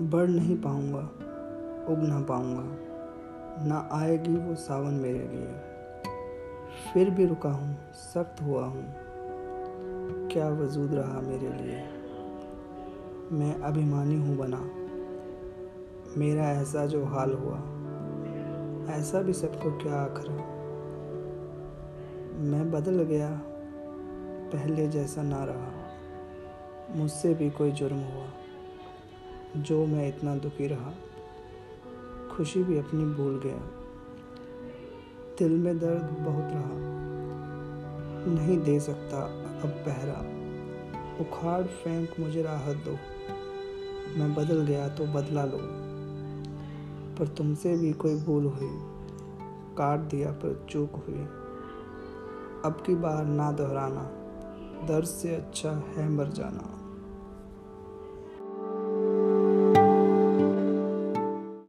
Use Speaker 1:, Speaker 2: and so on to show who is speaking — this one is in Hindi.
Speaker 1: बढ़ नहीं पाऊँगा, उग ना पाऊँगा। ना आएगी वो सावन मेरे लिए। फिर भी रुका हूँ, सख्त हुआ हूँ। क्या वजूद रहा मेरे लिए? मैं अभिमानी हूँ बना। मेरा ऐसा जो हाल हुआ, ऐसा भी सबको क्या आखरा मैं बदल गया, पहले जैसा ना रहा। मुझसे भी कोई जुर्म हुआ। जो मैं इतना दुखी रहा, खुशी भी अपनी भूल गया। दिल में दर्द बहुत रहा। नहीं दे सकता अब पहरा। उखाड़ फेंक मुझे राहत दो। मैं बदल गया तो बदला लो। पर तुमसे भी कोई भूल हुई। काट दिया पर चूक हुई। अब की बार ना दोहराना। दर्द से अच्छा है मर जाना।